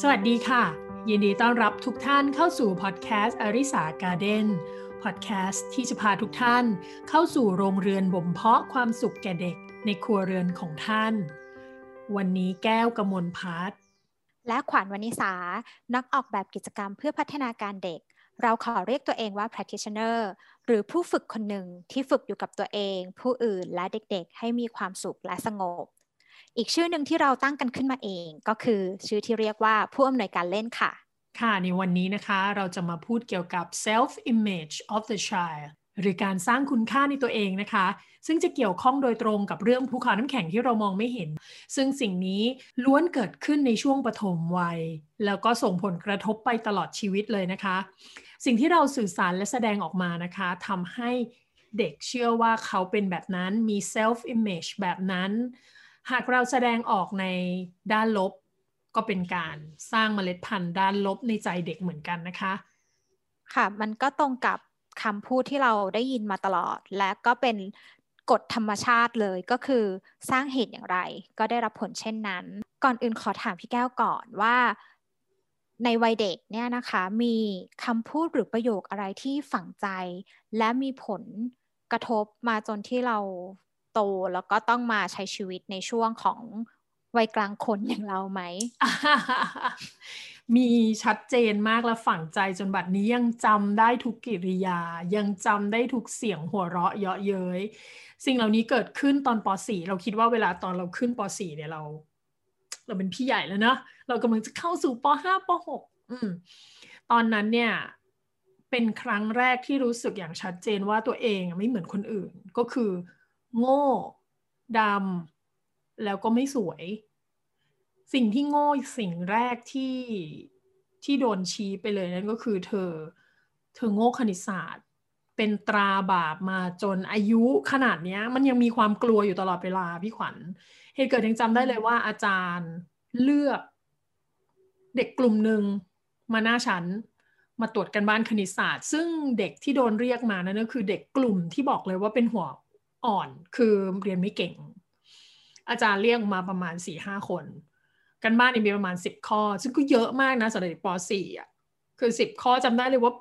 สวัสดีค่ะ ยินดีต้อนรับทุกท่านเข้าสู่พอดแคสต์อริสาการ์เดนพอดแคสต์ที่จะพาทุกท่านเข้าสู่โรงเรือนบ่มเพาะความสุขแก่เด็กในครัวเรือนของท่าน วันนี้แก้วกมลพัฒและขวัญวณิสา นักออกแบบกิจกรรมเพื่อพัฒนาการเด็ก เราขอเรียกตัวเองว่า practitioner หรือผู้ฝึกคนหนึ่งที่ฝึกอยู่กับตัวเอง ผู้อื่นและเด็กๆ ให้มีความสุขและสงบ อีกชื่อหนึ่งที่เราตั้งกันขึ้นมาเองก็คือชื่อที่เรียกว่าผู้อำนวยการเล่นค่ะ ค่ะ ในวันนี้นะคะเราจะมาพูดเกี่ยวกับ self image of the child หรือการสร้างคุณค่าในตัวเองนะคะ ซึ่งจะเกี่ยวข้องโดยตรงกับเรื่องภูเขาน้ำแข็งที่เรามองไม่เห็น ซึ่งสิ่งนี้ล้วนเกิดขึ้นในช่วงปฐมวัย แล้วก็ส่งผลกระทบไปตลอดชีวิตเลยนะคะ สิ่งที่เราสื่อสารและแสดงออกมานะคะทำให้เด็กเชื่อว่าเขาเป็นแบบนั้นมี self image แบบนั้น หากเราแสดงออกในด้านลบก็เป็นการสร้างเมล็ดพันธุ์ด้านลบในใจเด็กเหมือนกันนะคะ ค่ะ มันก็ตรงกับคำพูดที่เราได้ยินมาตลอด และก็เป็นกฎธรรมชาติเลยก็คือสร้างเหตุอย่างไร ก็ได้รับผลเช่นนั้น ก่อนอื่นขอถามพี่แก้วก่อนว่า ในวัยเด็กเนี่ยนะคะ มีคำพูดหรือประโยคอะไรที่ฝังใจ และมีผลกระทบมาจนที่เรา โตแล้วก็ต้องมาใช้ชีวิตในช่วงของวัยกลางคนอย่างเราไหม มีชัดเจนมากและฝังใจจนบัดนี้ยังจำได้ทุกกิริยา ยังจำได้ทุกเสียงหัวเราะเยาะเย้ยสิ่งเหล่านี้เกิดขึ้นตอนป .4 เราคิดว่าเวลาตอนเราขึ้นป .4 เนี่ยเรา เราเป็นพี่ใหญ่แล้วเนาะเรากำลังจะเข้าสู่ป .5 ป .6 อืมตอนนั้นเนี่ยเป็นครั้งแรกที่รู้สึกอย่างชัดเจนว่าตัวเองไม่เหมือนคนอื่น ก็คือ โง่ดำแล้วก็ไม่สวย สิ่งที่โง่สิ่งแรกที่ที่โดนชี้ไปเลยนั่นก็คือเธอ เธอโง่คณิตศาสตร์ เป็นตราบาปมาจนอายุขนาดนี้มันยังมีความกลัวอยู่ตลอดเวลาพี่ขวัญ เหตุเกิดยังจำได้เลยว่าอาจารย์เลือกเด็กกลุ่มหนึ่งมาหน้าชั้นมาตรวจกันบ้านคณิตศาสตร์ ซึ่งเด็กที่โดนเรียกมานั่นก็คือเด็กกลุ่มที่บอกเลยว่าเป็นหัว อ่อนคือเรียนไม่เก่ง อาจารย์เรียกมาประมาณสี่ห้าคน กันบ้านมีประมาณสิบข้อ ซึ่งก็เยอะมากนะสำหรับเด็กป .4 อะคือสิบข้อจำได้เลยว่า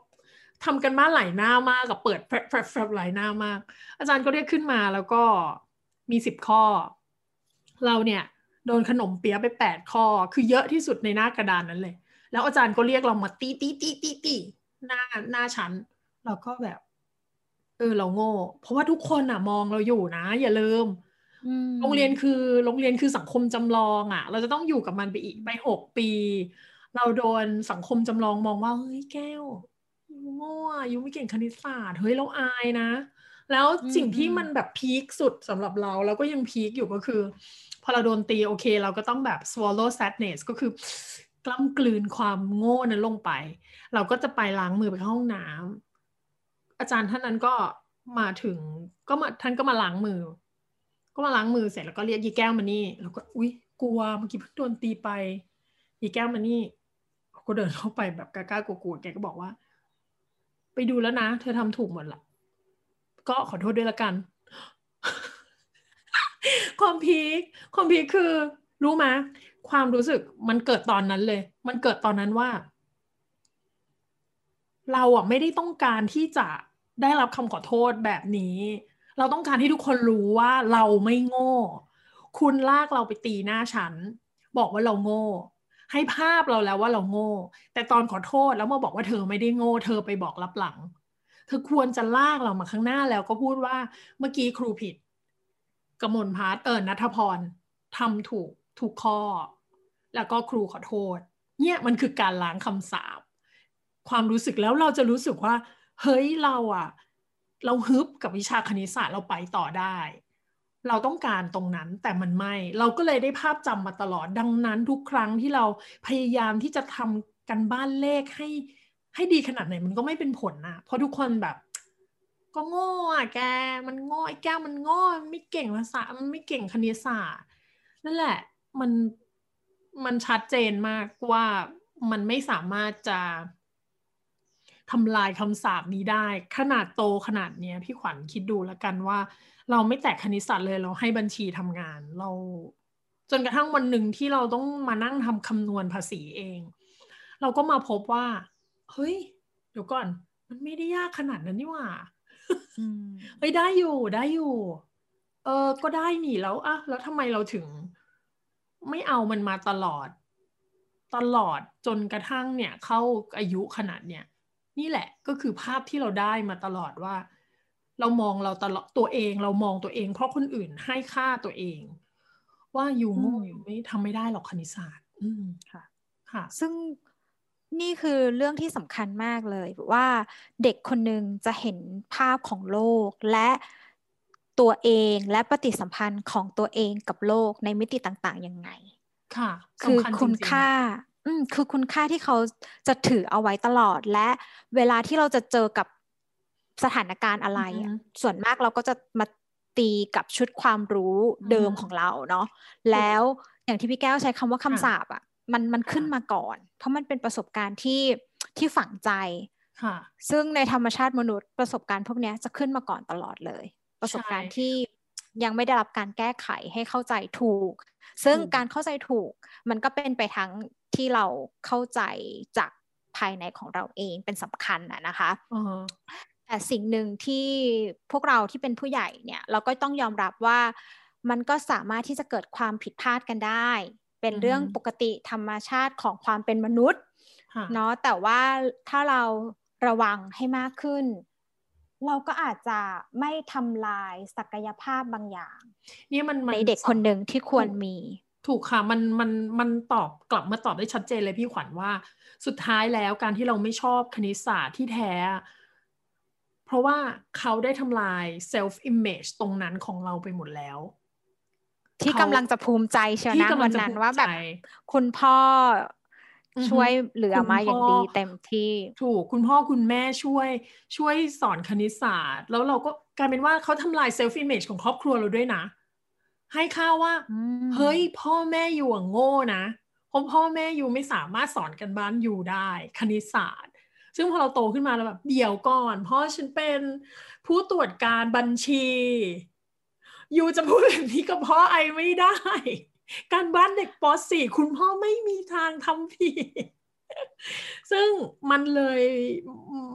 ทำกันบ้านหลายหน้ามากกับเปิดแฟบแฟบหลายหน้ามาก อาจารย์ก็เรียกขึ้นมาแล้วก็มีสิบข้อ เราเนี่ยโดนขนมเปี๊ยะไปแปดข้อ คือเยอะที่สุดในหน้ากระดานนั้นเลย แล้วอาจารย์ก็เรียกเรามาตีตีตีตีตีหน้าหน้าชั้น เราก็แบบ เออเราโง่ เพราะว่าทุกคนอะ มองเราอยู่นะ อย่าลืมโรงเรียนคือโรงเรียนคือสังคมจำลองอะ เราจะต้องอยู่กับมันไปอีกไปหกปี เราโดนสังคมจำลองมองว่าเฮ้ยแก้วโง่ยูไม่เก่งคณิตศาสตร์เฮ้ยเราอายนะ แล้วสิ่งที่มันแบบพีคสุดสำหรับเราแล้วก็ยังพีคอยู่ก็คือ พอเราโดนตีโอเค เราก็ต้องแบบ swallow sadness ก็คือกล้ำกลืนความโง่นั้นลงไป เราก็จะไปล้างมือไปเข้าห้องน้ำ อาจารย์ท่านนั้นก็มาถึงก็มาท่านก็มาล้างมือ ก็มาล้างมือเสร็จแล้วก็เรียกยีแก้วมานี่ แล้วก็อุ้ยกลัวเมื่อกี้เพิ่งโดนตีไปยีแก้วมานี่ก็เดินเข้าไปแบบกล้ากลัวๆแกก็บอกว่า ไปดูแล้วนะ เธอทำถูกหมดละก็ขอโทษด้วยละกันความพีคความพีคคือ รู้ไหมความรู้สึกมันเกิดตอนนั้นเลย มันเกิดตอนนั้นว่า เราอะไม่ได้ต้องการที่จะได้รับคำขอโทษแบบนี้ เราต้องการให้ทุกคนรู้ว่าเราไม่โง่ คุณลากเราไปตีหน้าฉัน บอกว่าเราโง่ ให้ภาพเราแล้วว่าเราโง่ แต่ตอนขอโทษแล้วมาบอกว่าเธอไม่ได้โง่ เธอไปบอกรับหลัง เธอควรจะลากเรามาข้างหน้าแล้วก็พูดว่าเมื่อกี้ครูผิดกมลพัฒเออนัทพรทำถูกถูกข้อ แล้วก็ครูขอโทษ เนี่ยมันคือการล้างคำสาป ความรู้สึกแล้วเราจะรู้สึกว่า เฮ้ยเราอะเราฮึบกับวิชาคณิตศาสตร์เราไปต่อได้ เราต้องการตรงนั้นแต่มันไม่ เราก็เลยได้ภาพจำมาตลอดดังนั้นทุกครั้งที่เราพยายามที่จะทำกันบ้านเลขให้ให้ดีขนาดไหนมันก็ไม่เป็นผลนะเพราะทุกคนแบบ ก็โง่อะแก มันโง่ไอ้แก้วมันโง่ไม่เก่งภาษามันไม่เก่งคณิตศาสตร์นั่นแหละมันมันชัดเจนมากว่ามันไม่สามารถจะ ทำลายคำสาปนี้ได้ ขนาดโตขนาดเนี้ยพี่ขวัญคิดดูแล้วกันว่า เราไม่แตกคณิตศาสตร์เลยเราให้บัญชีทำงาน เราจนกระทั่งวันหนึ่งที่เราต้องมานั่งทำคำนวณภาษีเอง เราก็มาพบว่า เฮ้ย เดี๋ยวก่อน มันไม่ได้ยากขนาดนั้นนี่หว่าเฮ้ยได้อยู่ได้อยู่ เออก็ได้หนีแล้วอะแล้วทำไมเราถึง ไม่เอามันมาตลอด ตลอดจนกระทั่งเนี่ย เข้าอายุขนาดเนี่ย นี่แหละก็คือภาพที่เราได้มาตลอดว่า เรามองเราตลอดตัวเอง เรามองตัวเอง เพราะคนอื่นให้ค่าตัวเอง ว่าอยู่โง่อยู่ไม่ทำไม่ได้หรอกคณิตศาสตร์ อืมค่ะ ค่ะ ซึ่งนี่คือเรื่องที่สำคัญมากเลยว่าเด็กคนหนึ่งจะเห็นภาพของโลกและตัวเองและปฏิสัมพันธ์ของตัวเองกับโลกในมิติต่างๆยังไง ค่ะ คือคุณค่า อืมคือคุณค่าที่เขาจะถือเอาไว้ตลอดและเวลาที่เราจะเจอกับสถานการณ์อะไรส่วนมากเราก็จะมาตีกับชุดความรู้เดิมของเราเนาะแล้วอย่างที่พี่แก้วใช้คำว่าคำสาบอะมันมันขึ้นมาก่อน เพราะมันเป็นประสบการณ์ที่ที่ฝังใจซึ่งในธรรมชาติมนุษย์ประสบการณ์พวกนี้จะขึ้นมาก่อนตลอดเลย ประสบการณ์ที่ยังไม่ได้รับการแก้ไขให้เข้าใจถูก ซึ่งการเข้าใจถูก มันก็เป็นไปทั้ง ที่เราเข้าใจจากภายในของเราเองเป็นสำคัญนะนะคะแต่สิ่งหนึ่งที่พวกเราที่เป็นผู้ใหญ่เนี่ย เราก็ต้องยอมรับว่ามันก็สามารถที่จะเกิดความผิดพลาดกันได้ เป็นเรื่องปกติธรรมชาติของความเป็นมนุษย์เนาะแต่ว่าถ้าเราระวังให้มากขึ้น เราก็อาจจะไม่ทำลายศักยภาพบางอย่างนี่มันในเด็กคนหนึ่งที่ควรมี ถูกค่ะมันมันมันตอบกลับมาตอบได้ชัดเจนเลยพี่ขวัญว่า สุดท้ายแล้วการที่เราไม่ชอบคณิตศาสตร์ที่แท้ เพราะว่าเขาได้ทำลาย self-image ตรงนั้นของเราไปหมดแล้ว ที่กำลังจะภูมิใจเชียวนะวันนั้นว่าแบบ คุณพ่อช่วยเหลามาอย่างดีเต็มที่ ถูกคุณพ่อคุณแม่ช่วย ช่วยสอนคณิตศาสตร์ แล้วเราก็กลายเป็นว่าเขาทำลาย self-image ของครอบครัวเราด้วยนะ ให้ค่าว่า เฮ้ย พ่อแม่ you โง่นะเพราะพ่อแม่ you ไม่สามารถสอนการบ้าน you ได้ คณิตศาสตร์ ซึ่งพอเราโตขึ้นมาแล้วแบบเดี๋ยวก่อนพ่อฉันเป็นผู้ตรวจการบัญชี you จะพูดแบบนี้กับพ่อ I ไม่ได้ การบ้านเด็กป .4 คุณพ่อไม่มีทางทำผิด ซึ่งมันเลย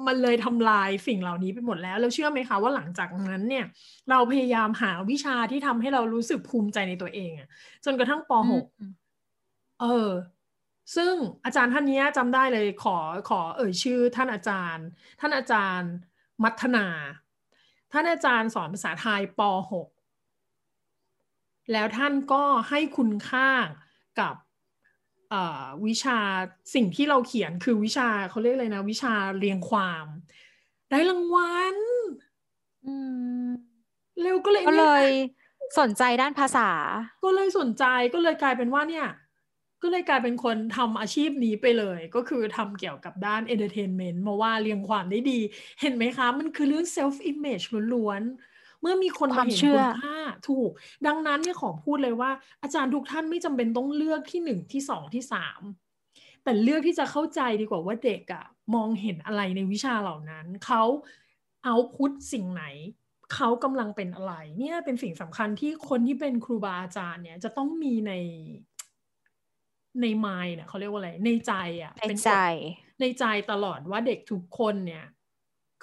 มันเลยทำลายสิ่งเหล่านี้ไปหมดแล้ว แล้วเชื่อไหมคะว่าหลังจากนั้นเนี่ย เราพยายามหาวิชาที่ทำให้เรารู้สึกภูมิใจในตัวเองอะจนกระทั่งป .6 เออ ซึ่งอาจารย์ท่านนี้จำได้เลยขอขอเอ่ยชื่อ ท่านอาจารย์ ท่านอาจารย์มัทนา ท่านอาจารย์สอนภาษาไทยป .6 แล้วท่านก็ให้คุณค่ากับ วิชาสิ่งที่เราเขียนคือวิชาเขาเรียกอะไรนะ วิชาเรียงความ ได้รางวัลเร็วก็เลยก็เลยสนใจด้านภาษา ก็เลยสนใจก็เลยกลายเป็นว่าเนี่ย ก็เลยกลายเป็นคนทำอาชีพนี้ไปเลย ก็คือทำเกี่ยวกับด้าน entertainment มาว่าเรียงความได้ดี เห็นไหมคะ มันคือเรื่อง self-image ล้วน เมื่อมีคนมาเห็นคุณค่าถูก ดังนั้นเนี่ยขอพูดเลยว่า อาจารย์ทุกท่านไม่จำเป็นต้องเลือกที่หนึ่งที่สองที่สามแต่เลือกที่จะเข้าใจดีกว่าว่าเด็กอะมองเห็นอะไรในวิชาเหล่านั้น เขา output สิ่งไหน เขากำลังเป็นอะไร เนี่ยเป็นสิ่งสำคัญที่คนที่เป็นครูบาอาจารย์เนี่ยจะต้องมีในในไมล์เนี่ยเขาเรียกว่าอะไร ในใจอะ่ะในใจ ในใจตลอดว่าเด็กทุกคนเนี่ย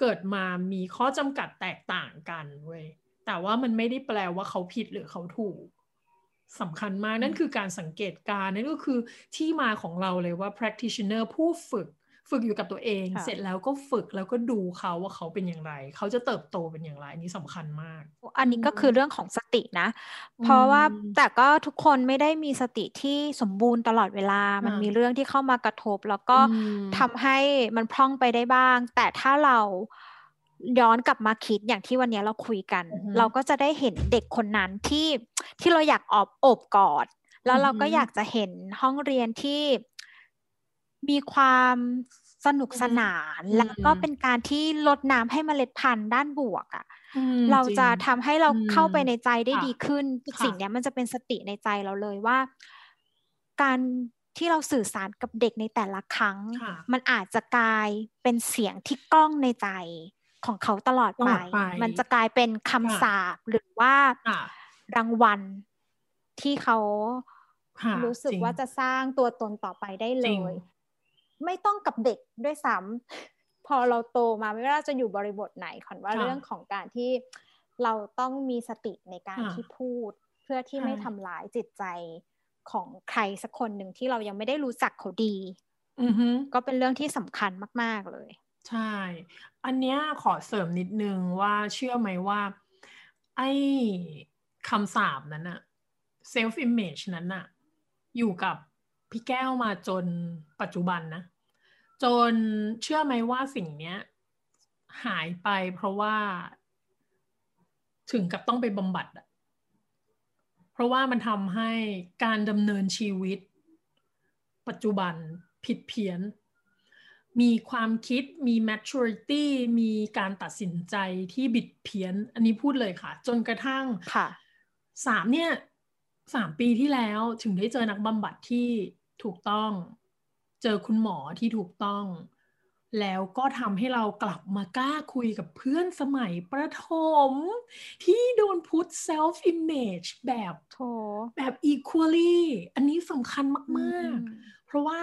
เกิดมามีข้อจำกัดแตกต่างกันเว้ยแต่ว่ามันไม่ได้แปลว่าเขาผิดหรือเขาถูกสำคัญมากนั่นคือการสังเกตการนั่นก็คือที่มาของเราเลยว่า practitioner ผู้ฝึก ฝึกอยู่กับตัวเอง เสร็จแล้วก็ฝึกแล้วก็ดูเขาว่าเขาเป็นอย่างไร เขาจะเติบโตเป็นอย่างไรอันนี้สำคัญมาก อันนี้ก็คือเรื่องของสตินะ เพราะว่าแต่ก็ทุกคนไม่ได้มีสติที่สมบูรณ์ตลอดเวลา มันมีเรื่องที่เข้ามากระทบ แล้วก็ทำให้มันพร่องไปได้บ้าง แต่ถ้าเราย้อนกลับมาคิดอย่างที่วันนี้เราคุยกัน เราก็จะได้เห็นเด็กคนนั้นที่ที่เราอยากอบอบกอด แล้วเราก็อยากจะเห็นห้องเรียนที่ มีความสนุกสนานแล้วก็เป็นการที่ลดน้ำให้เมล็ดพันธุ์ด้านบวกอะ่ะเราจะทำให้เราเข้าไปในใจได้ดีขึ้น สิ่งนี้มันจะเป็นสติในใจเราเลยว่า การที่เราสื่อสารกับเด็กในแต่ละครั้ง มันอาจจะกลายเป็นเสียงที่ก้องในใจของเขาตลอดไป มันจะกลายเป็นคำสาปหรือว่ารางวัลที่เขารู้สึกว่าจะสร้างตัวตนต่อไปได้เลย ไม่ต้องกับเด็กด้วยซ้ำพอเราโตมาไม่ว่าจะอยู่บริบทไหนขอนว่าเรื่องของการที่เราต้องมีสติในการที่พูด เพื่อที่ไม่ทำร้ายจิตใจของใครสักคนหนึ่งที่เรายังไม่ได้รู้จักเขาดีก็เป็นเรื่องที่สำคัญมาก ๆ เลย ใช่ อันเนี้ยขอเสริมนิดนึงว่าเชื่อไหมว่า ไอ้คำสาบนั้นอะ self image นั้นอะอยู่กับ พี่แก้วมาจนปัจจุบันนะ จนเชื่อไหมว่าสิ่งเนี้ย หายไปเพราะว่า ถึงกับต้องไปบำบัดอะเพราะว่ามันทำให้การดำเนินชีวิต ปัจจุบันผิดเพี้ยน มีความคิดมี maturity มีการตัดสินใจที่บิดเพี้ยน อันนี้พูดเลยค่ะ จนกระทั่งค่ะสามเนี่ยสามปีที่แล้วถึงได้เจอนักบำบัดที่ ถูกต้อง เจอคุณหมอที่ถูกต้อง แล้วก็ทำให้เรากลับมากล้าคุยกับเพื่อนสมัยประถม ที่โดนพุท self image แบบโถแบบ equally อันนี้สำคัญมาก ๆ เพราะว่า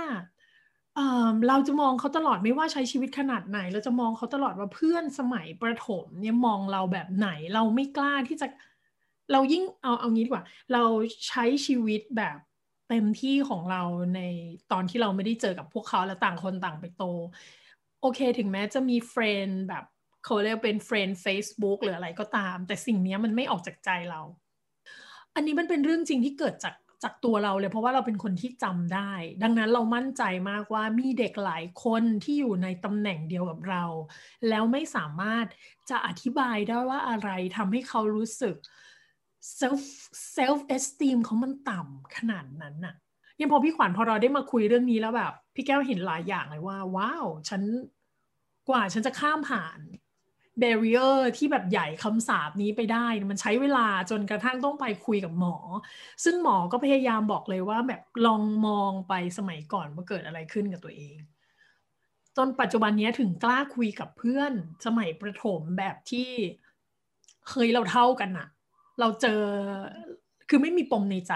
เราจะมองเขาตลอดไม่ว่าใช้ชีวิตขนาดไหน เราจะมองเขาตลอดว่าเพื่อนสมัยประถมเนี่ยมองเราแบบไหนเราไม่กล้าที่จะ เรายิ่งเอาเอางี้ดีกว่า เราใช้ชีวิตแบบ เต็มที่ของเราในตอนที่เราไม่ได้เจอกับพวกเขาแล้วต่างคนต่างไปโต โอเคถึงแม้จะมีเฟรนด์แบบเขาเรียกเป็นเฟรนด์ Facebook หรืออะไรก็ตาม แต่สิ่งนี้มันไม่ออกจากใจเรา อันนี้มันเป็นเรื่องจริงที่เกิดจากจากตัวเราเลยเพราะว่าเราเป็นคนที่จำได้ ดังนั้นเรามั่นใจมากว่ามีเด็กหลายคนที่อยู่ในตำแหน่งเดียวกับเรา แล้วไม่สามารถจะอธิบายได้ว่าอะไรทำให้เขารู้สึก self self esteem เขามันต่ำขนาดนั้นน่ะยังพอพี่ขวัญพอเราได้มาคุยเรื่องนี้แล้วแบบ พี่แก้วเห็นหลายอย่างเลยว่า ว้าว ฉันกว่าฉันจะข้ามผ่านเบรียร์ที่แบบใหญ่คำสาบนี้ไปได้ มันใช้เวลาจนกระทั่งต้องไปคุยกับหมอ ซึ่งหมอก็พยายามบอกเลยว่าแบบลองมองไปสมัยก่อนว่าเกิดอะไรขึ้นกับตัวเองจนปัจจุบันนี้ถึงกล้าคุยกับเพื่อนสมัยประถมแบบที่เคยเราเท่ากันอะ เราเจอคือไม่มีปมในใจ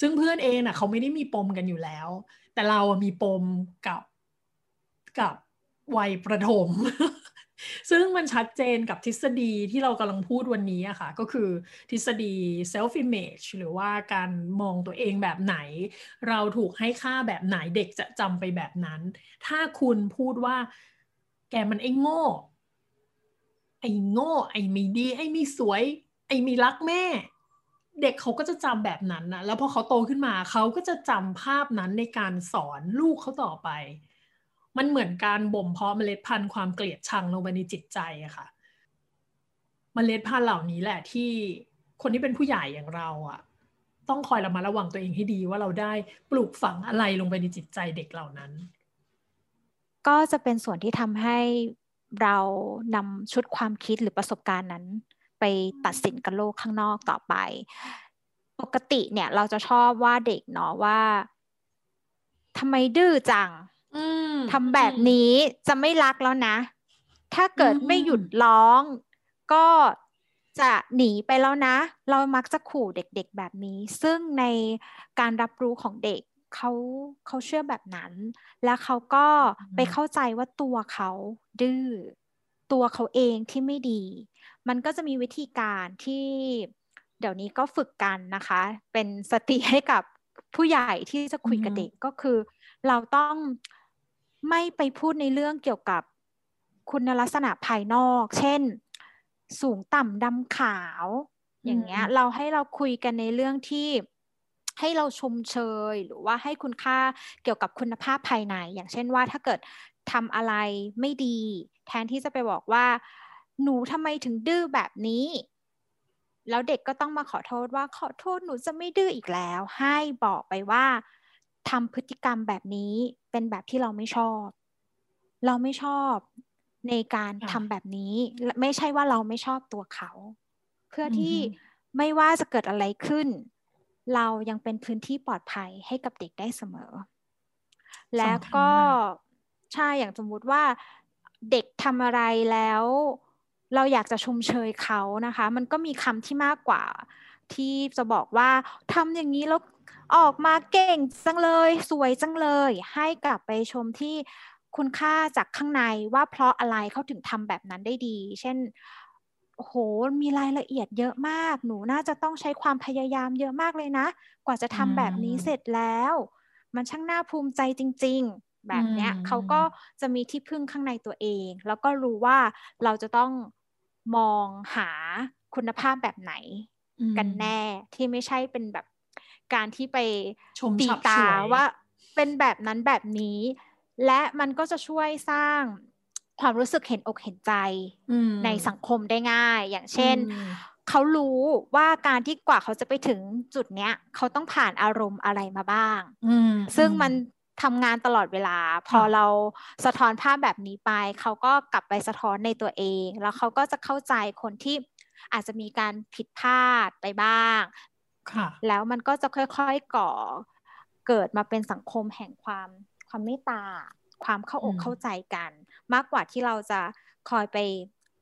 ซึ่งเพื่อนเองน่ะเขาไม่ได้มีปมกันอยู่แล้ว แต่เรามีปมกับกับวัยประถม ซึ่งมันชัดเจนกับทฤษฎีที่เรากำลังพูดวันนี้อะค่ะ ก็คือทฤษฎี self image หรือว่าการมองตัวเองแบบไหน เราถูกให้ค่าแบบไหนเด็กจะจำไปแบบนั้น ถ้าคุณพูดว่าแกมันไอ้โง่ ไอ้โง่ ไอ้ไม่ดี ไอ้ไม่สวย ไอ้มีรักแม่ เด็กเขาก็จะจำแบบนั้นนะแล้วพอเขาโตขึ้นมาเขาก็จะจำภาพนั้นในการสอนลูกเขาต่อไป มันเหมือนการบ่มเพาะเมล็ดพันธุ์ความเกลียดชังลงไปในจิตใจอะค่ะเมล็ดพันธุ์เหล่านี้แหละที่คนที่เป็นผู้ใหญ่อย่างเราอะต้องคอยระมัดระวังตัวเองให้ดีว่าเราได้ปลูกฝังอะไรลงไปในจิตใจเด็กเหล่านั้น ก็จะเป็นส่วนที่ทำให้เรานำชุดความคิดหรือประสบการณ์นั้น ไปตัดสินกับโลกข้างนอกต่อไป ปกติเนี่ยเราจะชอบว่าเด็กเนาะว่าทำไมดื้อจังทำแบบนี้จะไม่รักแล้วนะ ถ้าเกิดไม่หยุดร้อง ก็จะหนีไปแล้วนะ เรามักจะขู่เด็กๆแบบนี้ ซึ่งในการรับรู้ของเด็กเขาเขาเชื่อแบบนั้น แล้วเขาก็ไปเข้าใจว่าตัวเขาดื้อตัวเขาเองที่ไม่ดี มันก็จะมีวิธีการที่เดี๋ยวนี้ก็ฝึกกันนะคะ เป็นสติให้กับผู้ใหญ่ที่จะคุยกับเด็กก็คือ เราต้องไม่ไปพูดในเรื่องเกี่ยวกับคุณลักษณะภายนอก เช่น สูงต่ำดำขาว อย่างเงี้ย เราให้เราคุยกันในเรื่องที่ให้เราชมเชย หรือว่าให้คุณค่าเกี่ยวกับคุณภาพภายใน อย่างเช่นว่าถ้าเกิดทำอะไรไม่ดี แทนที่จะไปบอกว่า หนูทำไมถึงดื้อแบบนี้ แล้วเด็กก็ต้องมาขอโทษว่าขอโทษหนูจะไม่ดื้ออีกแล้ว ให้บอกไปว่าทำพฤติกรรมแบบนี้เป็นแบบที่เราไม่ชอบ เราไม่ชอบในการทำแบบนี้ ไม่ใช่ว่าเราไม่ชอบตัวเขา เพื่อที่ไม่ว่าจะเกิดอะไรขึ้น เรายังเป็นพื้นที่ปลอดภัยให้กับเด็กได้เสมอ แล้วก็ใช่อย่างสมมุติว่าเด็กทำอะไรแล้ว เราอยากจะชมเชยเขานะคะ มันก็มีคำที่มากกว่า ที่จะบอกว่าทำอย่างนี้แล้วออกมาเก่งจังเลย สวยจังเลย ให้กลับไปชมที่คุณค่าจากข้างในว่าเพราะอะไรเขาถึงทำแบบนั้นได้ดี เช่นโหมีรายละเอียดเยอะมาก หนูน่าจะต้องใช้ความพยายามเยอะมากเลยนะ กว่าจะทำแบบนี้เสร็จแล้ว มันช่างน่าภูมิใจจริง ๆ แบบเนี้ยเขาก็จะมีที่พึ่งข้างในตัวเอง แล้วก็รู้ว่าเราจะต้อง มองหาคุณภาพแบบไหนกันแน่ที่ไม่ใช่เป็นแบบการที่ไปตีตาว่าเป็นแบบนั้นแบบนี้ และมันก็จะช่วยสร้างความรู้สึกเห็นอกเห็นใจในสังคมได้ง่าย อย่างเช่น เขารู้ว่าการที่กว่าเขาจะไปถึงจุดเนี้ย เขาต้องผ่านอารมณ์อะไรมาบ้างซึ่งมัน ทำงานตลอดเวลา พอเราสะท้อนภาพแบบนี้ไป เขาก็กลับไปสะท้อนในตัวเอง แล้วเขาก็จะเข้าใจคนที่อาจจะมีการผิดพลาดไปบ้างแล้วมันก็จะค่อยๆก่อเกิดมาเป็นสังคมแห่งความความเมตตา ความเข้าอกเข้าใจกัน มากกว่าที่เราจะคอยไป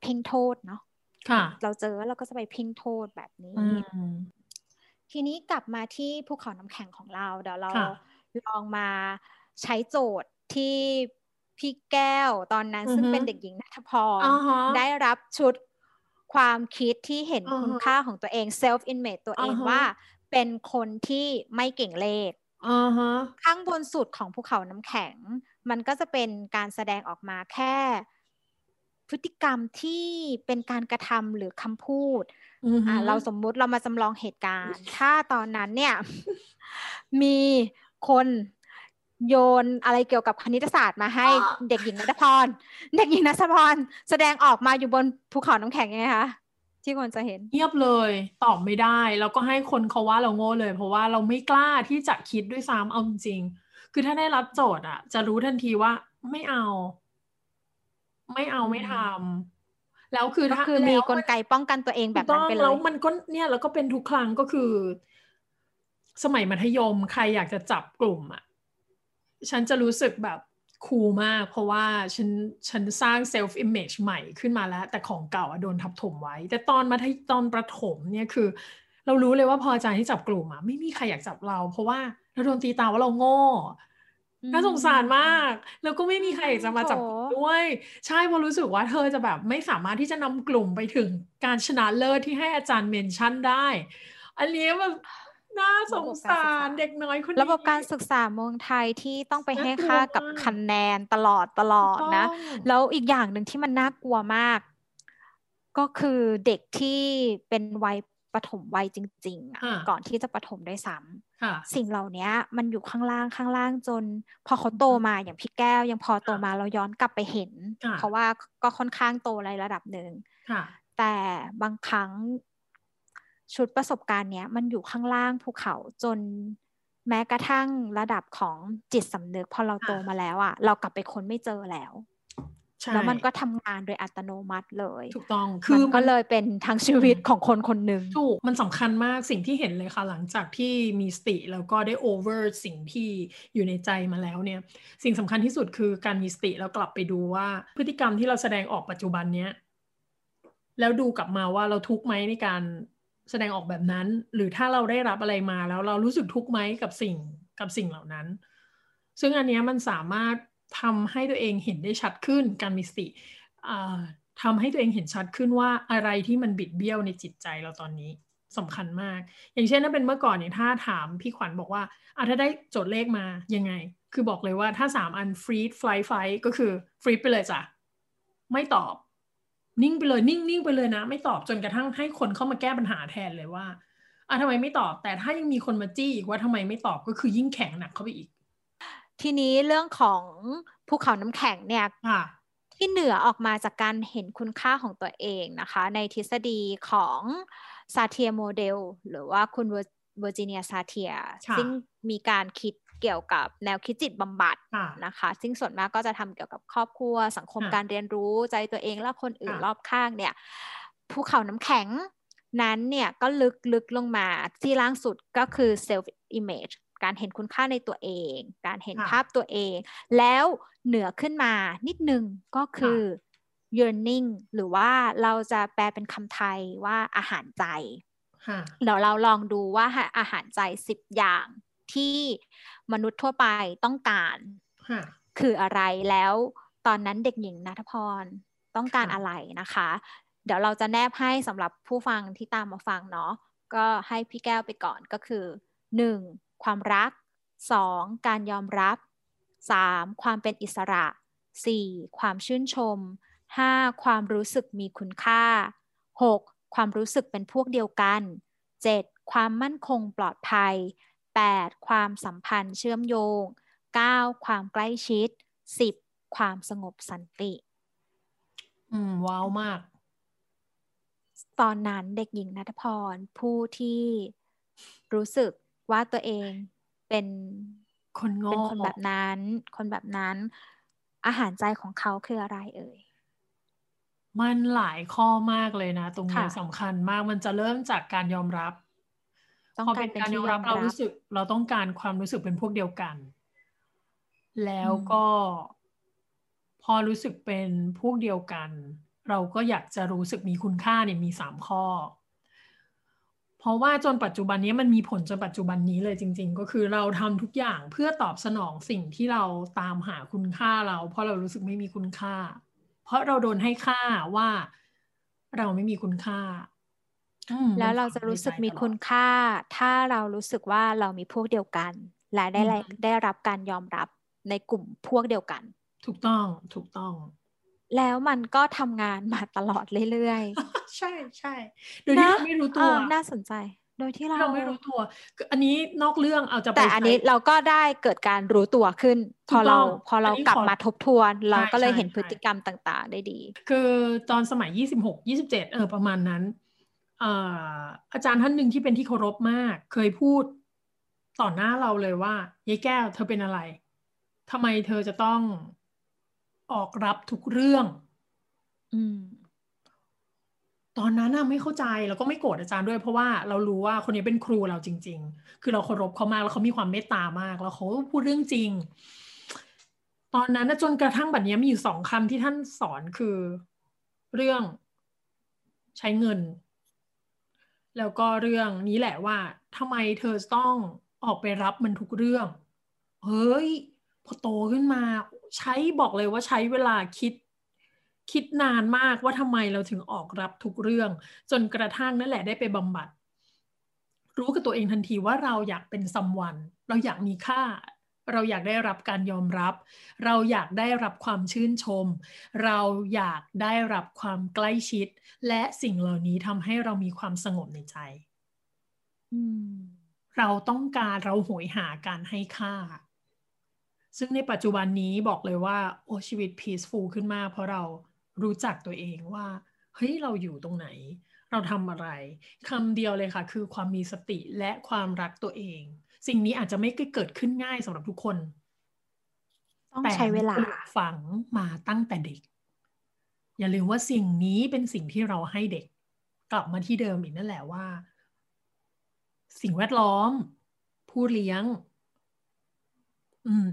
เพ่งโทษเนาะเราเจอเราก็จะไปเพ่งโทษแบบนี้ ทีนี้กลับมาที่ภูเขาน้ำแข็งของเรา เดี๋ยวเรา ลองมาใช้โจทย์ที่พี่แก้วตอนนั้นซึ่งเป็นเด็กหญิงนัทพรได้รับชุดความคิดที่เห็นคุณค่าของตัวเอง self image ตัวเองว่าเป็นคนที่ไม่เก่งเลขข้างบนสุดของภูเขาน้ำแข็ง มันก็จะเป็นการแสดงออกมาแค่ พฤติกรรมที่เป็นการกระทำหรือคำพูดอ่าเราสมมุติเรามาจำลองเหตุการณ์ ถ้าตอนนั้นเนี่ย มี คนโยนอะไรเกี่ยวกับคณิตศาสตร์มาให้เด็กหญิงนัทพร เด็กหญิงนัทพรแสดงออกมาอยู่บนภูเขาน้ำแข็งยังไงคะที่คนจะเห็นเงียบเลยตอบไม่ได้ แล้วก็ให้คนเขาว่าเราโง่เลย เพราะว่าเราไม่กล้าที่จะคิดด้วยซ้ำเอาจริงคือถ้าได้รับโจทย์อะจะรู้ทันทีว่าไม่เอา ไม่เอาไม่ทำแล้วคือถ้าคือมีกลไกป้องกันตัวเองแบบนั้นไปเลยแล้วมันก็เนี่ยแล้วก็เป็นทุกครั้งก็คือ สมัยมัธยมใครอยากจะจับกลุ่มอะฉันจะรู้สึกแบบ cool มาก เพราะว่าฉันฉันสร้าง self-image ใหม่ขึ้นมาแล้ว แต่ของเก่าโดนทับถมไว้ แต่ตอนมาตอนประถมเนี่ยคือ เรารู้เลยว่าพออาจารย์ที่จับกลุ่มอะไม่มีใครอยากจับเรา เพราะว่าเราโดนตีตาว่าเราโง่น่าสงสารมาก แล้วก็ไม่มีใครอยากจะมาจับด้วย ใช่เพราะรู้สึกว่าเธอจะแบบไม่สามารถที่จะนำกลุ่มไปถึงการชนะเลิศที่ให้อาจารย์เมนชั่นได้ อันนี้แบบ น่าสงสารเด็กน้อยคนนี้ระบบการศึกษาเมืองไทยที่ต้องไปให้ค่ากับคะแนนตลอดตลอดนะ แล้วอีกอย่างหนึ่งที่มันน่ากลัวมาก ก็คือเด็กที่เป็นวัยปฐมวัยจริง ๆอะก่อนที่จะปฐมได้ซ้ำสิ่งเหล่านี้มันอยู่ข้างล่างข้างล่างจน พอเขาโตมาอย่างพี่แก้ว ยังพอโตมาเราย้อนกลับไปเห็น เพราะว่าก็ค่อนข้างโตในระดับหนึ่งแต่บางครั้ง ชุดประสบการณ์เนี้ยมันอยู่ข้างล่างภูเขาจนแม้กระทั่งระดับของจิตสำนึกพอเราโตมาแล้วอะ่ะ เรากลับไปค้นไม่เจอแล้วแล้วมันก็ทำงานโดยอัตโนมัติเลย ถูกต้องคือก็เลยเป็นทั้งชีวิตของคนคนหนึ่งถูกมันสำคัญมากสิ่งที่เห็นเลยค่ะ หลังจากที่มีสติแล้วก็ได้โอเวอร์สิ่งที่อยู่ในใจมาแล้วเนี่ย สิ่งสำคัญที่สุดคือการมีสติแล้วกลับไปดูว่า พฤติกรรมที่เราแสดงออกปัจจุบันเนี้ยแล้วดูกลับมาว่าเราทุกข์ไหมในการ แสดงออกแบบนั้น หรือถ้าเราได้รับอะไรมาแล้วเรารู้สึกทุกข์ไหมกับสิ่งกับสิ่งเหล่านั้น ซึ่งอันนี้มันสามารถทำให้ตัวเองเห็นได้ชัดขึ้นการมีสติทำให้ตัวเองเห็นชัดขึ้นว่าอะไรที่มันบิดเบี้ยวในจิตใจเราตอนนี้สำคัญมาก อย่างเช่นถ้าเป็นเมื่อก่อนเนี่ยถ้าถามพี่ขวัญบอกว่าอะถ้าได้โจทย์เลขมายังไง คือบอกเลยว่าถ้าสามอันฟรีดฟลายไฟก็คือฟรีดไปเลยจ้ะไม่ตอบ นิ่งไปเลยนิ่งนิ่งไปเลยนะ ไม่ตอบจนกระทั่งให้คนเข้ามาแก้ปัญหาแทนเลยว่าอะทำไมไม่ตอบแต่ถ้ายังมีคนมาจี้อีกว่าทำไมไม่ตอบก็คือยิ่งแข็งหนักเข้าไปอีก ทีนี้เรื่องของภูเขาน้ำแข็งเนี่ยที่เหนือออกมาจากการเห็นคุณค่าของตัวเองนะคะ ในทฤษฎีของซาเทียโมเดลหรือว่าคุณเวอร์จิเนียซาเทียซึ่งมีการคิด เกี่ยวกับแนวคิดจิตบำบัดนะคะ ซึ่งส่วนมากก็จะทำเกี่ยวกับครอบครัว สังคมการเรียนรู้ใจตัวเองและคนอื่นรอบข้างเนี่ยภูเขาน้ำแข็งนั้นเนี่ยก็ลึกลึกลงมาที่ล่างสุดก็คือ self image การเห็นคุณค่าในตัวเอง การเห็นภาพตัวเอง แล้วเหนือขึ้นมานิดนึงก็คือ yearning หรือว่าเราจะแปลเป็นคำไทยว่าอาหารใจเดี๋ยวเราลองดูว่าอาหารใจสิบอย่าง ที่มนุษย์ทั่วไปต้องการ คืออะไรแล้วตอนนั้นเด็กหญิงนัทพรต้องการอะไรนะคะ เดี๋ยวเราจะแนบให้สำหรับผู้ฟังที่ตามมาฟังเนาะก็ให้พี่แก้วไปก่อนก็คือ 1. ความรัก 2. การยอมรับ 3. ความเป็นอิสระ 4. ความชื่นชม 5. ความรู้สึกมีคุณค่า 6. ความรู้สึกเป็นพวกเดียวกัน 7. ความมั่นคงปลอดภัย 8. ความสัมพันธ์เชื่อมโยง 9. ความใกล้ชิด 10. ความสงบสันติ อืม ว้าวมาก ตอนนั้นเด็กหญิงนัทพร ผู้ที่รู้สึกว่าตัวเองเป็นคนโง่เป็นคนแบบนั้น คนแบบนั้น อาหารใจของเขาคืออะไรเอ่ย มันหลายข้อมากเลยนะ ตรงนี้สำคัญมากมันจะเริ่มจากการยอมรับ พอเป็นการยอมรับเรารู้สึก เราต้องการความรู้สึกเป็นพวกเดียวกัน แล้วก็พอรู้สึกเป็นพวกเดียวกัน เราก็อยากจะรู้สึกมีคุณค่าเนี่ยมีสามข้อ เพราะว่าจนปัจจุบันนี้มันมีผลจนปัจจุบันนี้เลยจริง ๆ ก็คือเราทำทุกอย่างเพื่อตอบสนองสิ่งที่เราตามหาคุณค่าเรา เพราะเรารู้สึกไม่มีคุณค่า เพราะเราโดนให้ค่าว่าเราไม่มีคุณค่า แล้วเราจะรู้สึกมีคุณค่า ถ้าเรารู้สึกว่าเรามีพวกเดียวกัน และได้ได้รับการยอมรับในกลุ่มพวกเดียวกัน ถูกต้องถูกต้อง แล้วมันก็ทำงานมาตลอดเรื่อยๆ ใช่ใช่โดยที่เราไม่รู้ตัวน่าสนใจ โดยที่เราเราไม่รู้ตัว อันนี้นอกเรื่องเอาจะแต่อันนี้เราก็ได้เกิดการรู้ตัวขึ้น พอเราพอเรากลับมาทบทวน เราก็เลยเห็นพฤติกรรมต่างๆ ได้ดี คือตอนสมัยยี่สิบหกยี่สิบเจ็ดเออประมาณนั้น อาจารย์ท่านหนึ่งที่เป็นที่เคารพมาก เคยพูดต่อหน้าเราเลยว่ายายแก้วเธอเป็นอะไรทำไมเธอจะต้องออกรับทุกเรื่อง อืม ตอนนั้นน่ะไม่เข้าใจแล้วก็ไม่โกรธอาจารย์ด้วย เพราะว่าเรารู้ว่าคนนี้เป็นครูเราจริง ๆ คือเราเคารพเขามากแล้วเขามีความเมตตามาก แล้วเขาพูดเรื่องจริง ตอนนั้นจนกระทั่งบัดนี้มีอยู่สองคำที่ท่านสอนคือเรื่องใช้เงิน แล้วก็เรื่องนี้แหละว่าทำไมเธอต้องออกไปรับมันทุกเรื่อง เฮ้ย พอโตขึ้นมา ใช้บอกเลยว่าใช้เวลาคิด คิดนานมากว่าทำไมเราถึงออกรับทุกเรื่อง จนกระทั่งนั่นแหละได้ไปบำบัด รู้กับตัวเองทันทีว่าเราอยากเป็นซัมวัน เราอยากมีค่า เราอยากได้รับการยอมรับ เราอยากได้รับความชื่นชม เราอยากได้รับความใกล้ชิด และสิ่งเหล่านี้ทำให้เรามีความสงบในใจ เราต้องการเราหวยหาการให้ค่า ซึ่งในปัจจุบันนี้บอกเลยว่า โอ้ชีวิต peaceful ขึ้นมากเพราะเรารู้จักตัวเองว่า เฮ้ย เราอยู่ตรงไหน เราทำอะไรคำเดียวเลยค่ะ คือความมีสติและความรักตัวเอง สิ่งนี้อาจจะไม่เกิดขึ้นง่ายสำหรับทุกคน ต้องใช้เวลาฝังมาตั้งแต่เด็ก อย่าลืมว่าสิ่งนี้เป็นสิ่งที่เราให้เด็ก กลับมาที่เดิมอีกนั่นแหละว่า สิ่งแวดล้อม ผู้เลี้ยง อืม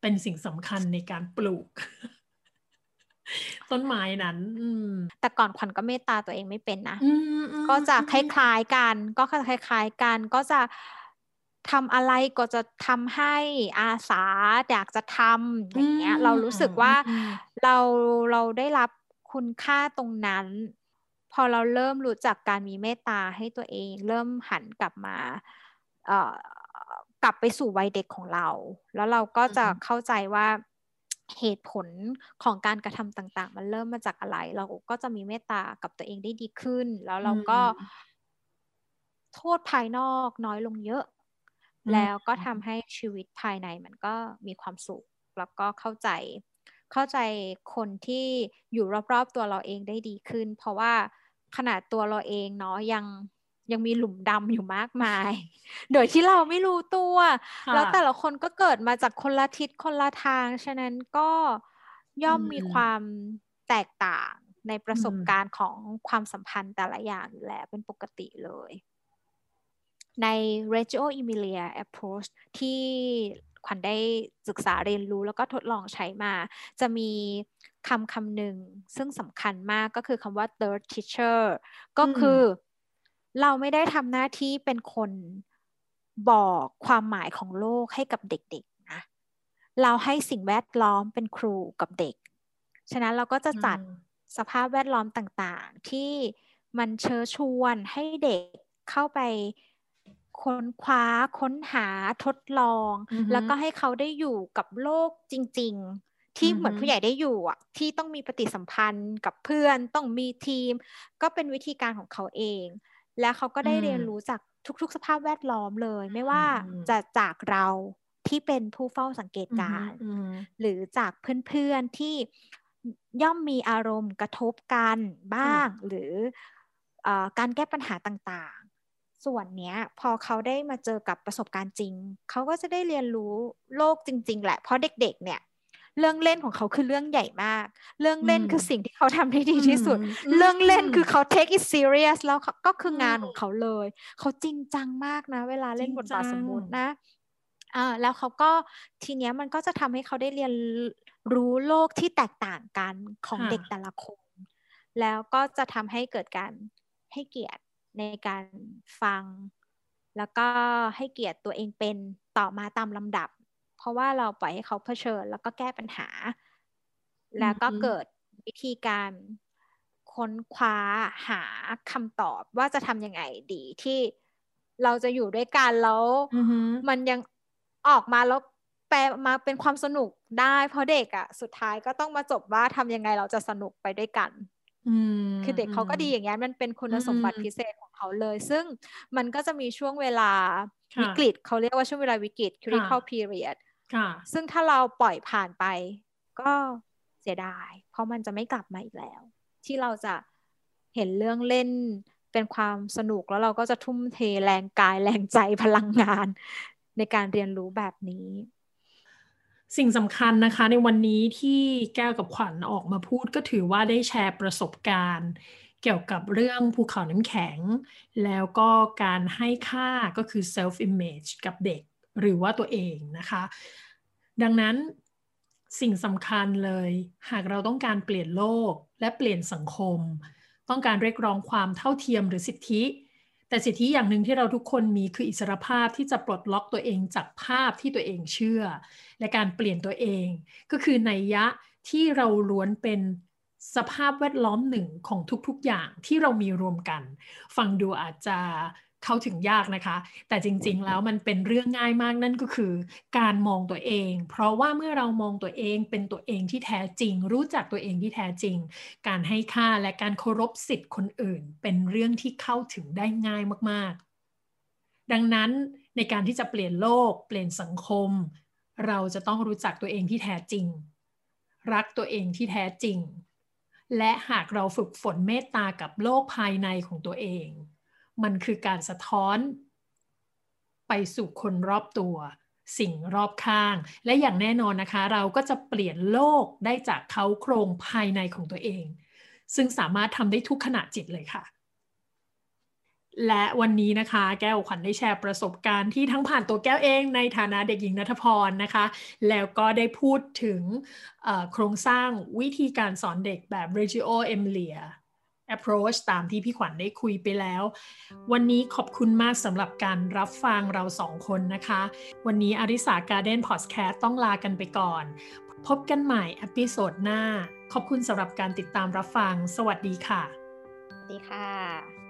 เป็นสิ่งสำคัญในการปลูกต้นไม้นั้นแต่ก่อนขวัญก็เมตตาตัวเองไม่เป็นนะ ก็จะคล้ายๆกัน ก็คล้ายๆกัน ก็จะ ทำอะไรก็จะทำให้อาสาอยากจะทำอย่างเงี้ย เรารู้สึกว่าเราเราได้รับคุณค่าตรงนั้น พอเราเริ่มรู้จักการมีเมตตาให้ตัวเอง เริ่มหันกลับมาเอ่อกลับไปสู่วัยเด็กของเรา แล้วเราก็จะเข้าใจว่าเหตุผลของการกระทำต่าง ๆ มันเริ่มมาจากอะไร เราก็จะมีเมตตากับตัวเองได้ดีขึ้น แล้วเราก็ โทษภายนอกน้อยลงเยอะ แล้วก็ทำให้ชีวิตภายในมันก็มีความสุข แล้วก็เข้าใจ เข้าใจคนที่อยู่รอบๆตัวเราเองได้ดีขึ้น เพราะว่าขนาดตัวเราเองเนาะยังยังมีหลุมดำอยู่มากมาย โดยที่เราไม่รู้ตัว แล้วแต่ละคนก็เกิดมาจากคนละทิศคนละทาง ฉะนั้นก็ย่อมมีความแตกต่างในประสบการณ์ของความสัมพันธ์แต่ละอย่างอยู่แล้วเป็นปกติเลย ใน Reggio Emilia approach ที่ขวัญได้ศึกษาเรียนรู้แล้วก็ทดลองใช้มา จะมีคำคำหนึ่งซึ่งสำคัญมากก็คือคำว่า third teacher ก็คือเราไม่ได้ทำหน้าที่เป็นคนบอกความหมายของโลกให้กับเด็กๆนะเราให้สิ่งแวดล้อมเป็นครูกับเด็ก ฉะนั้นเราก็จะจัดสภาพแวดล้อมต่างๆ ที่มันเชิญชวนให้เด็กเข้าไป ค้นคว้าค้นหาทดลอง แล้วก็ให้เขาได้อยู่กับโลกจริง ๆ ที่เหมือนผู้ใหญ่ได้อยู่อะ ที่ต้องมีปฏิสัมพันธ์กับเพื่อนต้องมีทีม ก็เป็นวิธีการของเขาเอง และเขาก็ได้เรียนรู้จากทุก ๆ สภาพแวดล้อมเลย ไม่ว่าจะจากเราที่เป็นผู้เฝ้าสังเกตการ หรือจากเพื่อนๆที่ย่อมมีอารมณ์กระทบกันบ้าง หรืออการแก้ปัญหาต่างๆ ส่วนเนี้ยพอเขาได้มาเจอกับประสบการณ์จริง เขาก็จะได้เรียนรู้โลกจริง ๆ แหละ เพราะเด็ก ๆ เนี่ยเรื่องเล่นของเขาคือเรื่องใหญ่มาก เรื่องเล่นคือสิ่งที่เขาทำได้ดีที่สุด เรื่องเล่นคือเขา take it serious แล้วก็คืองานของเขาเลย เขาจริงจังมากนะ เวลาเล่นบทบาทสมมุตินะอ่าแล้วเขาก็ทีเนี้ยมันก็จะทำให้เขาได้เรียนรู้โลกที่แตกต่างกันของเด็กแต่ละคน แล้วก็จะทำให้เกิดการให้เกียรติ ในการฟัง แล้วก็ให้เกียรติตัวเองเป็นต่อมาตามลำดับ เพราะว่าเราปล่อยให้เขาเผชิญ แล้วก็แก้ปัญหา แล้วก็เกิดวิธีการค้นคว้าหาคำตอบว่าจะทำยังไงดีที่เราจะอยู่ด้วยกันแล้วมันยังออกมาแล้วแปลมาเป็นความสนุกได้ เพราะเด็กอะ่ะ สุดท้ายก็ต้องมาจบว่าทำยังไงเราจะสนุกไปด้วยกัน คือเด็กเขาก็ดีอย่างเงี้ยมันเป็นคุณสมบัติพิเศษของเขาเลย ซึ่งมันก็จะมีช่วงเวลาวิกฤตเขาเรียกว่าช่วงเวลาวิกฤต critical period ซึ่งถ้าเราปล่อยผ่านไป ก็เสียดาย เพราะมันจะไม่กลับมาอีกแล้ว ที่เราจะเห็นเรื่องเล่นเป็นความสนุกแล้วเราก็จะทุ่มเทแรงกายแรงใจพลังงาน ในการเรียนรู้แบบนี้ สิ่งสำคัญนะคะในวันนี้ที่แก้วกับขวัญออกมาพูดก็ถือว่าได้แชร์ประสบการณ์ เกี่ยวกับเรื่องภูเขาน้ำแข็ง แล้วก็การให้ค่าก็คือ self image กับเด็กหรือว่าตัวเองนะคะ ดังนั้นสิ่งสำคัญเลย หากเราต้องการเปลี่ยนโลกและเปลี่ยนสังคม ต้องการเรียกร้องความเท่าเทียมหรือสิทธิ แต่สิทธิอย่างหนึ่งที่เราทุกคนมีคืออิสรภาพที่จะปลดล็อกตัวเองจากภาพที่ตัวเองเชื่อ และการเปลี่ยนตัวเอง ก็คือในยะที่เราล้วนเป็นสภาพแวดล้อมหนึ่งของทุกๆอย่างที่เรามีรวมกัน ฟังดูอาจจะ เข้าถึงยากนะคะ แต่จริง ๆ แล้วมันเป็นเรื่องง่ายมากนั่นก็คือ การมองตัวเอง เพราะว่าเมื่อเรามองตัวเองเป็นตัวเองที่แท้จริง รู้จักตัวเองที่แท้จริง การให้ค่าและการเคารพสิทธิ์คนอื่น เป็นเรื่องที่เข้าถึงได้ง่ายมากๆ ดังนั้นในการที่จะเปลี่ยนโลก เปลี่ยนสังคม เราจะต้องรู้จักตัวเองที่แท้จริง รักตัวเองที่แท้จริง และหากเราฝึกฝนเมตตากับโลกภายในของตัวเอง มันคือการสะท้อน ไปสู่คนรอบตัว สิ่งรอบข้าง และอย่างแน่นอนนะคะ เราก็จะเปลี่ยนโลกได้จากเขาโครงภายในของตัวเอง ซึ่งสามารถทำได้ทุกขณะจิตเลยค่ะและวันนี้นะคะแก้วขวัญได้แชร์ประสบการณ์ที่ทั้งผ่านตัวแก้วเองในฐานะเด็กหญิงนัทพรนะคะ แล้วก็ได้พูดถึงโครงสร้างวิธีการสอนเด็กแบบ Reggio Emilia approach ตามที่พี่ขวัญได้คุยไปแล้ว วันนี้ขอบคุณมากสำหรับการรับฟังเราสองคนนะคะ วันนี้อาริสาการ์เด้นพอดแคสต์ต้องลากันไปก่อน พบกันใหม่อพิโซดหน้า ขอบคุณสำหรับการติดตามรับฟัง สวัสดีค่ะ สวัสดีค่ะ